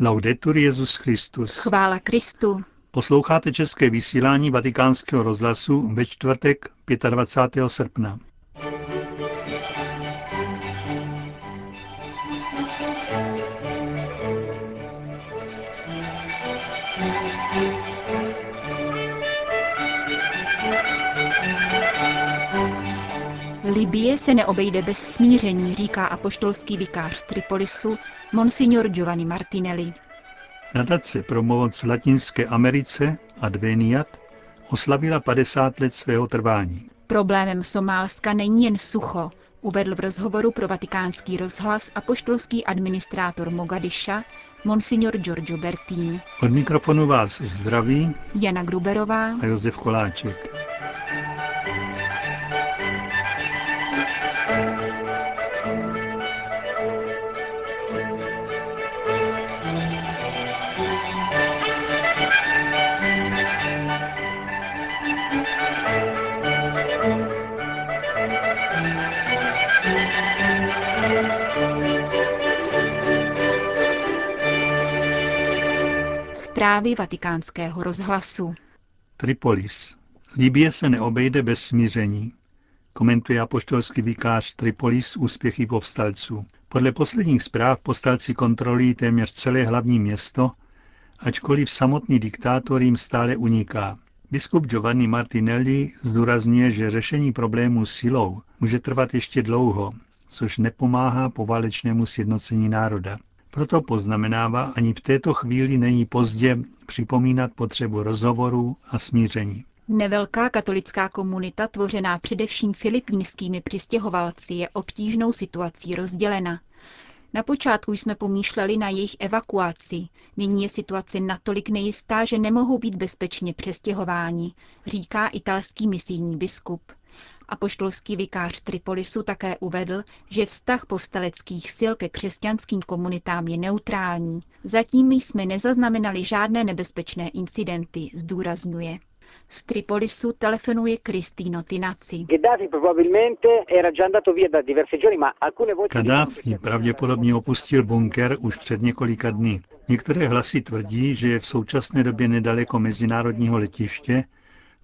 Laudetur Jezus Christus. Chvála Kristu. Posloucháte české vysílání Vatikánského rozhlasu ve čtvrtek 25. srpna. Libie se neobejde bez smíření, říká apoštolský vikář Tripolisu, monsignor Giovanni Martinelli. Nadace pro pomoc Latinské Americe Adveniat oslavila 50 let svého trvání. Problémem Somálska není jen sucho, uvedl v rozhovoru pro vatikánský rozhlas apoštolský administrátor Mogadiša, monsignor Giorgio Bertín. Od mikrofonu vás zdraví Jana Gruberová a Josef Koláček. Zprávy vatikánského rozhlasu. Tripolis. Libie se neobejde bez smíření, komentuje apoštolský vikář Tripolis úspěchy povstalců. Podle posledních zpráv povstalci kontrolují téměř celé hlavní město, ačkoliv samotný diktátor jim stále uniká. Biskup Giovanni Martinelli zdůrazňuje, že řešení problému silou může trvat ještě dlouho, což nepomáhá poválečnému sjednocení národa. Proto poznamenává, ani v této chvíli není pozdě připomínat potřebu rozhovorů a smíření. Nevelká katolická komunita, tvořená především filipínskými přistěhovalci, je obtížnou situací rozdělena. Na počátku jsme pomýšleli na jejich evakuaci. Nyní je situace natolik nejistá, že nemohou být bezpečně přestěhováni, říká italský misijní biskup. Apoštolský vikář Tripolisu také uvedl, že vztah povstaleckých sil ke křesťanským komunitám je neutrální. Zatím jsme nezaznamenali žádné nebezpečné incidenty, zdůrazňuje. Z Tripolisu telefonuje Kristýno Tinaci. Kadáfi pravděpodobně opustil bunker už před několika dny. Některé hlasy tvrdí, že je v současné době nedaleko mezinárodního letiště,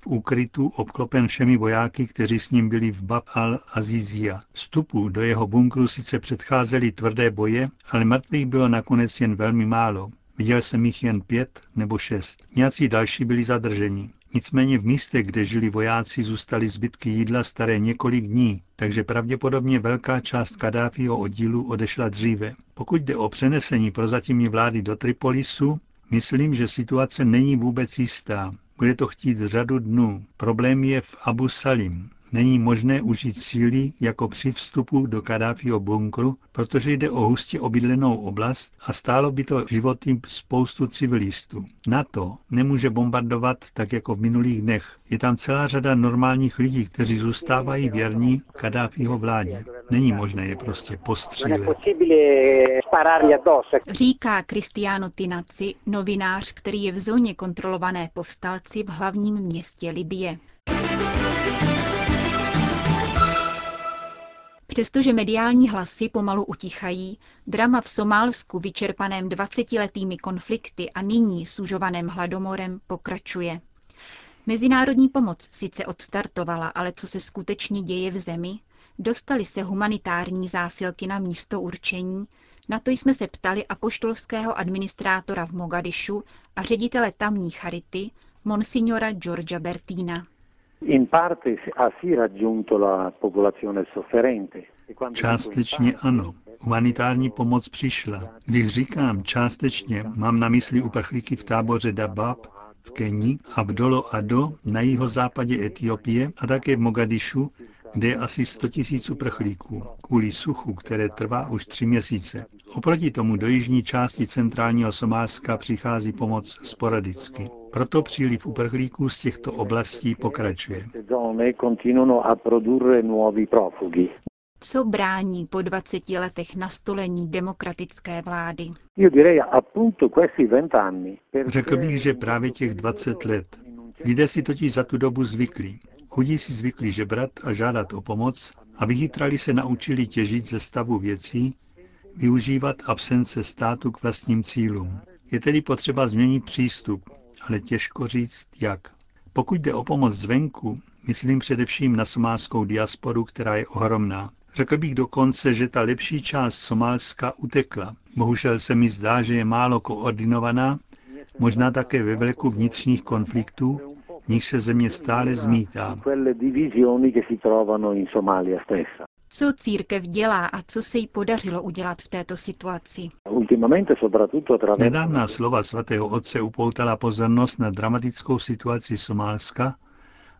v úkrytu obklopen všemi vojáky, kteří s ním byli v Bab al-Azizia. Vstupu do jeho bunkru sice předcházely tvrdé boje, ale mrtvých bylo nakonec jen velmi málo. Viděl jsem jich jen pět nebo šest. Nějací další byli zadrženi. Nicméně v místech, kde žili vojáci, zůstaly zbytky jídla staré několik dní, takže pravděpodobně velká část Kadáfího oddílu odešla dříve. Pokud jde o přenesení prozatímní vlády do Tripolisu, myslím, že situace není vůbec jistá. Bude to chtít řadu dnů. Problém je v Abu Salim. Není možné užít síly jako při vstupu do Kadáfího bunkru, protože jde o hustě obydlenou oblast a stálo by to životy spoustu civilistů. NATO nemůže bombardovat tak jako v minulých dnech. Je tam celá řada normálních lidí, kteří zůstávají věrní Kadáfího vládě. Není možné je prostě postřílet. Říká Cristiano Tinaci, novinář, který je v zóně kontrolované povstalci v hlavním městě Libie. Přestože mediální hlasy pomalu utichají, drama v Somálsku vyčerpaném 20-letými konflikty a nyní sužovaném hladomorem pokračuje. Mezinárodní pomoc sice odstartovala, ale co se skutečně děje v zemi? Dostali se humanitární zásilky na místo určení? Na to jsme se ptali apoštolského administrátora v Mogadišu a ředitele tamní charity, monsignora Georgia Bertina. Částečně ano. Humanitární pomoc přišla. Když říkám částečně, mám na mysli uprchlíky v táboře Dabab v Keni a v Dolo Ado na jihozápadě Etiopie a také v Mogadišu, kde je asi 100 tisíc uprchlíků, kvůli suchu, které trvá už tři měsíce. Oproti tomu do jižní části centrálního Somálska přichází pomoc sporadicky. Proto příliv uprchlíků z těchto oblastí pokračuje. Co brání po 20 letech nastolení demokratické vlády? Řekl bych, že právě těch 20 let. Lidé si totiž za tu dobu zvykli. Chudí si zvykli žebrat a žádat o pomoc a vychytrali se naučili těžit ze stavu věcí, využívat absence státu k vlastním cílům. Je tedy potřeba změnit přístup, ale těžko říct jak. Pokud jde o pomoc zvenku, myslím především na somálskou diasporu, která je ohromná. Řekl bych dokonce, že ta lepší část Somálska utekla. Bohužel se mi zdá, že je málo koordinovaná, možná také ve vleku vnitřních konfliktů, v nich se země stále zmítá. Co církev dělá a co se jí podařilo udělat v této situaci? Nedávná slova svatého otce upoutala pozornost na dramatickou situaci Somálska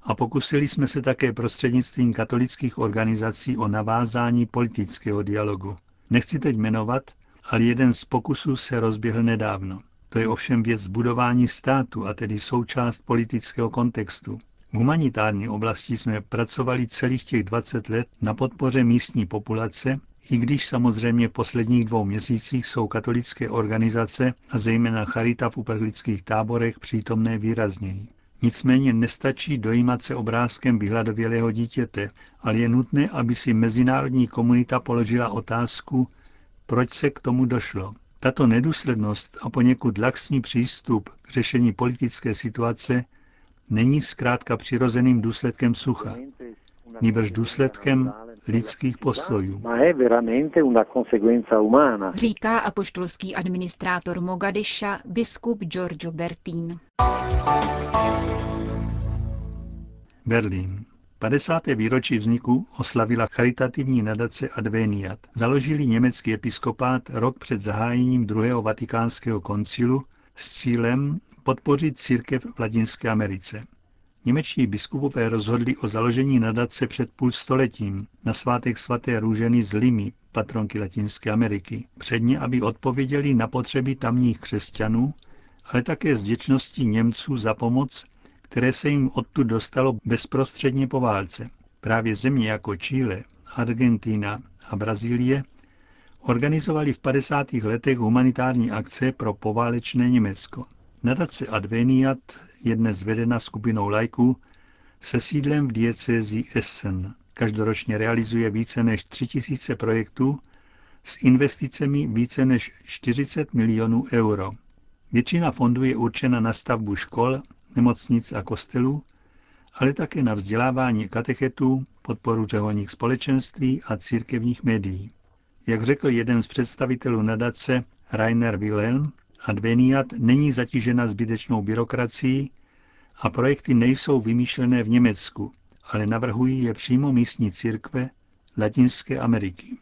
a pokusili jsme se také prostřednictvím katolických organizací o navázání politického dialogu. Nechci teď jmenovat, ale jeden z pokusů se rozběhl nedávno. To je ovšem věc budování státu a tedy součást politického kontextu. V humanitární oblasti jsme pracovali celých těch 20 let na podpoře místní populace, i když samozřejmě v posledních dvou měsících jsou katolické organizace a zejména Charita v uprchlických táborech přítomné výrazněji. Nicméně nestačí dojímat se obrázkem vyhladovělého dítěte, ale je nutné, aby si mezinárodní komunita položila otázku, proč se k tomu došlo. Tato nedůslednost a poněkud laxní přístup k řešení politické situace není zkrátka přirozeným důsledkem sucha, nýbrž důsledkem lidských postojů. Říká apoštolský administrátor Mogadiša biskup Giorgio Bertín. Berlín. 50. výročí vzniku oslavila charitativní nadace Adveniat. Založili německý episkopát rok před zahájením druhého vatikánského koncilu s cílem podpořit církev v Latinské Americe. Němečtí biskupové rozhodli o založení nadace před půl stoletím na svátek svaté Růženy z Limy, patronky Latinské Ameriky, předně, aby odpověděli na potřeby tamních křesťanů, ale také s vděčností Němců za pomoc, které se jim odtud dostalo bezprostředně po válce. Právě země jako Chile, Argentina a Brazílie organizovali v 50. letech humanitární akce pro poválečné Německo. Nadace Adveniat je dnes vedena skupinou lajků se sídlem v diecézi Essen. Každoročně realizuje více než 3000 projektů s investicemi více než 40 milionů euro. Většina fondů je určena na stavbu škol, nemocnic a kostelů, ale také na vzdělávání katechetů, podporu řeholních společenství a církevních médií. Jak řekl jeden z představitelů nadace Rainer Wilhelm, Adveniat není zatížena zbytečnou byrokracií a projekty nejsou vymýšlené v Německu, ale navrhují je přímo místní církve Latinské Ameriky.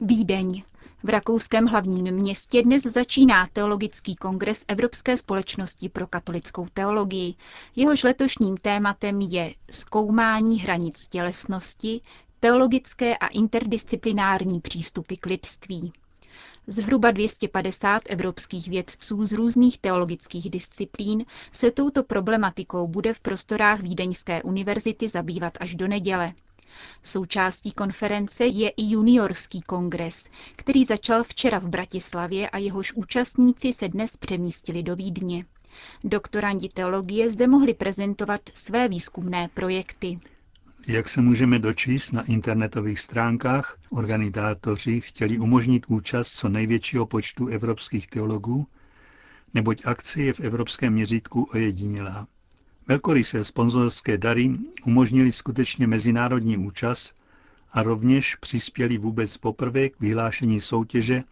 Vídeň. V rakouském hlavním městě dnes začíná teologický kongres Evropské společnosti pro katolickou teologii. Jehož letošním tématem je zkoumání hranic tělesnosti, teologické a interdisciplinární přístupy k lidství. Zhruba 250 evropských vědců z různých teologických disciplín se touto problematikou bude v prostorách Vídeňské univerzity zabývat až do neděle. Součástí konference je i juniorský kongres, který začal včera v Bratislavě a jehož účastníci se dnes přemístili do Vídně. Doktorandi teologie zde mohli prezentovat své výzkumné projekty. Jak se můžeme dočíst na internetových stránkách, organizátoři chtěli umožnit účast co největšího počtu evropských teologů, neboť akce je v evropském měřítku ojedinělá. Velkorysé sponzorské dary umožnili skutečně mezinárodní účast a rovněž přispěli vůbec poprvé k vyhlášení soutěže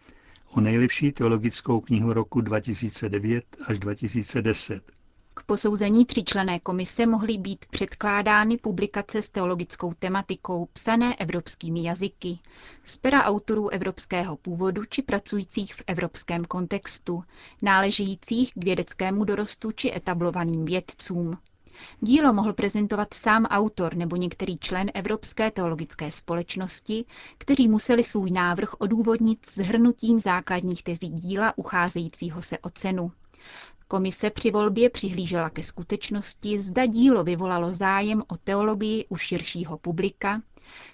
o nejlepší teologickou knihu roku 2009 až 2010. K posouzení tříčlené komise mohly být předkládány publikace s teologickou tematikou psané evropskými jazyky, z pera autorů evropského původu či pracujících v evropském kontextu, náležejících k vědeckému dorostu či etablovaným vědcům. Dílo mohl prezentovat sám autor nebo některý člen Evropské teologické společnosti, kteří museli svůj návrh odůvodnit shrnutím základních tezí díla ucházejícího se o cenu. Komise při volbě přihlížela ke skutečnosti, zda dílo vyvolalo zájem o teologii u širšího publika,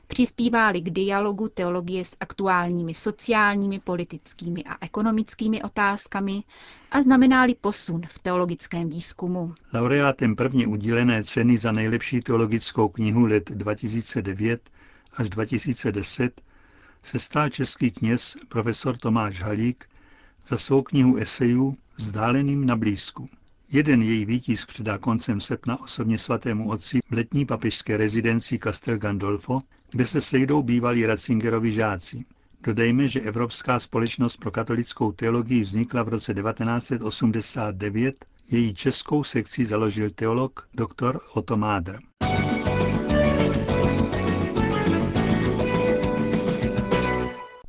Přispívali k dialogu teologie s aktuálními sociálními, politickými a ekonomickými otázkami a znamenali posun v teologickém výzkumu. Laureátem prvně udílené ceny za nejlepší teologickou knihu let 2009 až 2010 se stal český kněz profesor Tomáš Halík za svou knihu esejů Vzdáleným na blízku. Jeden její výtisk předá koncem srpna osobně svatému otci v letní papežské rezidenci Castel Gandolfo, kde se sejdou bývalí Ratzingerovi žáci. Dodejme, že Evropská společnost pro katolickou teologii vznikla v roce 1989, její českou sekci založil teolog dr. Otto Mádr.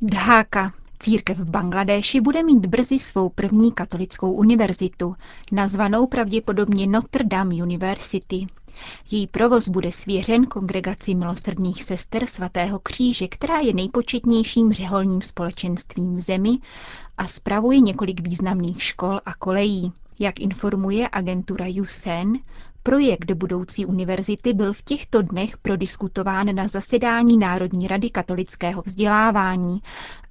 Dháka. Církev v Bangladéši bude mít brzy svou první katolickou univerzitu, nazvanou pravděpodobně Notre Dame University. Její provoz bude svěřen kongregaci milosrdných sester svatého kříže, která je nejpočetnějším řeholním společenstvím v zemi a spravuje několik významných škol a kolejí. Jak informuje agentura USEN, Projekt budoucí univerzity byl v těchto dnech prodiskutován na zasedání Národní rady katolického vzdělávání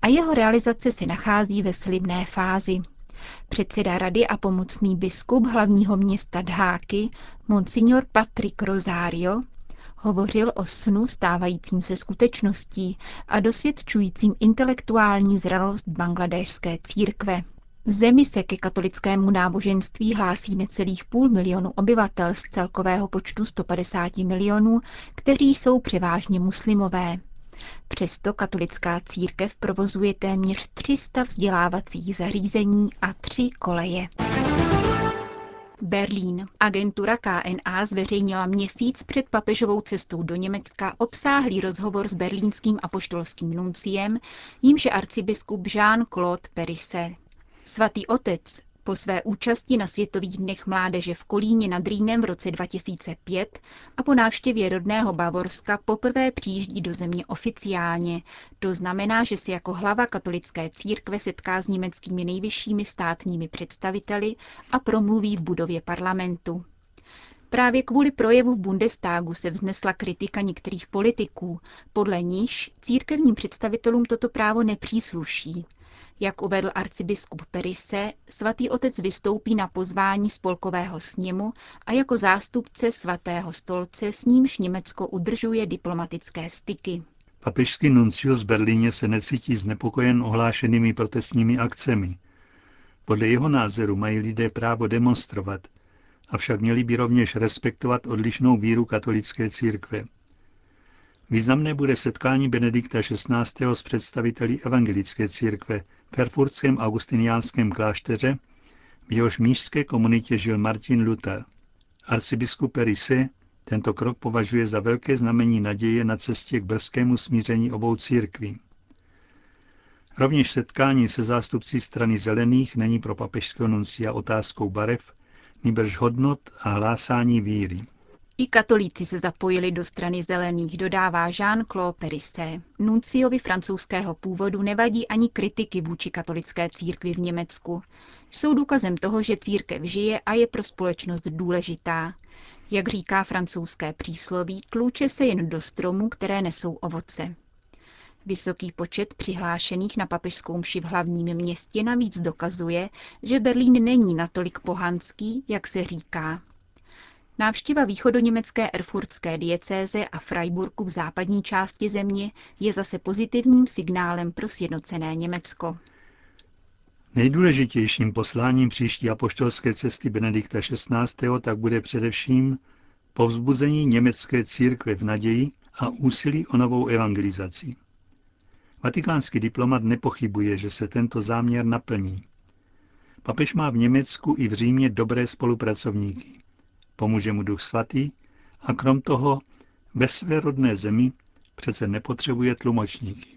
a jeho realizace se nachází ve slibné fázi. Předseda rady a pomocný biskup hlavního města Dháky, monsignor Patrick Rosario, hovořil o snu stávajícím se skutečností a dosvědčujícím intelektuální zralost bangladéšské církve. V zemi se ke katolickému náboženství hlásí necelých půl milionu obyvatel z celkového počtu 150 milionů, kteří jsou převážně muslimové. Přesto katolická církev provozuje téměř 300 vzdělávacích zařízení a tři koleje. Berlín. Agentura KNA zveřejnila měsíc před papežovou cestou do Německa obsáhlý rozhovor s berlínským apoštolským nunciem, jímž je arcibiskup Jean-Claude Perise. Svatý otec po své účasti na Světových dnech mládeže v Kolíně nad Rýnem v roce 2005 a po návštěvě rodného Bavorska poprvé přijíždí do země oficiálně. To znamená, že se jako hlava katolické církve setká s německými nejvyššími státními představiteli a promluví v budově parlamentu. Právě kvůli projevu v Bundestagu se vznesla kritika některých politiků, podle níž církevním představitelům toto právo nepřísluší. Jak uvedl arcibiskup Perise, svatý otec vystoupí na pozvání spolkového sněmu a jako zástupce svatého stolce s nímž Německo udržuje diplomatické styky. Papežský nuncius v Berlíně se necítí znepokojen ohlášenými protestními akcemi. Podle jeho názoru mají lidé právo demonstrovat, avšak měli by rovněž respektovat odlišnou víru katolické církve. Významné bude setkání Benedikta XVI. s představiteli evangelické církve v Erfurtském augustiniánském klášteře, v jehož místské komunitě žil Martin Luther. Arcibiskup Perise tento krok považuje za velké znamení naděje na cestě k brzkému smíření obou církví. Rovněž setkání se zástupci strany zelených není pro papežského nuncia otázkou barev, nýbrž hodnot a hlásání víry. I katolíci se zapojili do strany zelených, dodává Jean-Claude Perisset. Nunciovi francouzského původu nevadí ani kritiky vůči katolické církvi v Německu. Jsou důkazem toho, že církev žije a je pro společnost důležitá. Jak říká francouzské přísloví, kluče se jen do stromů, které nesou ovoce. Vysoký počet přihlášených na papežskou mši v hlavním městě navíc dokazuje, že Berlín není natolik pohanský, jak se říká. Návštěva východoněmecké erfurtské diecéze a Freiburgu v západní části země je zase pozitivním signálem pro sjednocené Německo. Nejdůležitějším posláním příští apoštolské cesty Benedikta XVI. tak bude především povzbuzení německé církve v naději a úsilí o novou evangelizaci. Vatikánský diplomat nepochybuje, že se tento záměr naplní. Papež má v Německu i v Římě dobré spolupracovníky pomůže mu duch svatý a krom toho ve své rodné zemi přece nepotřebuje tlumočníky.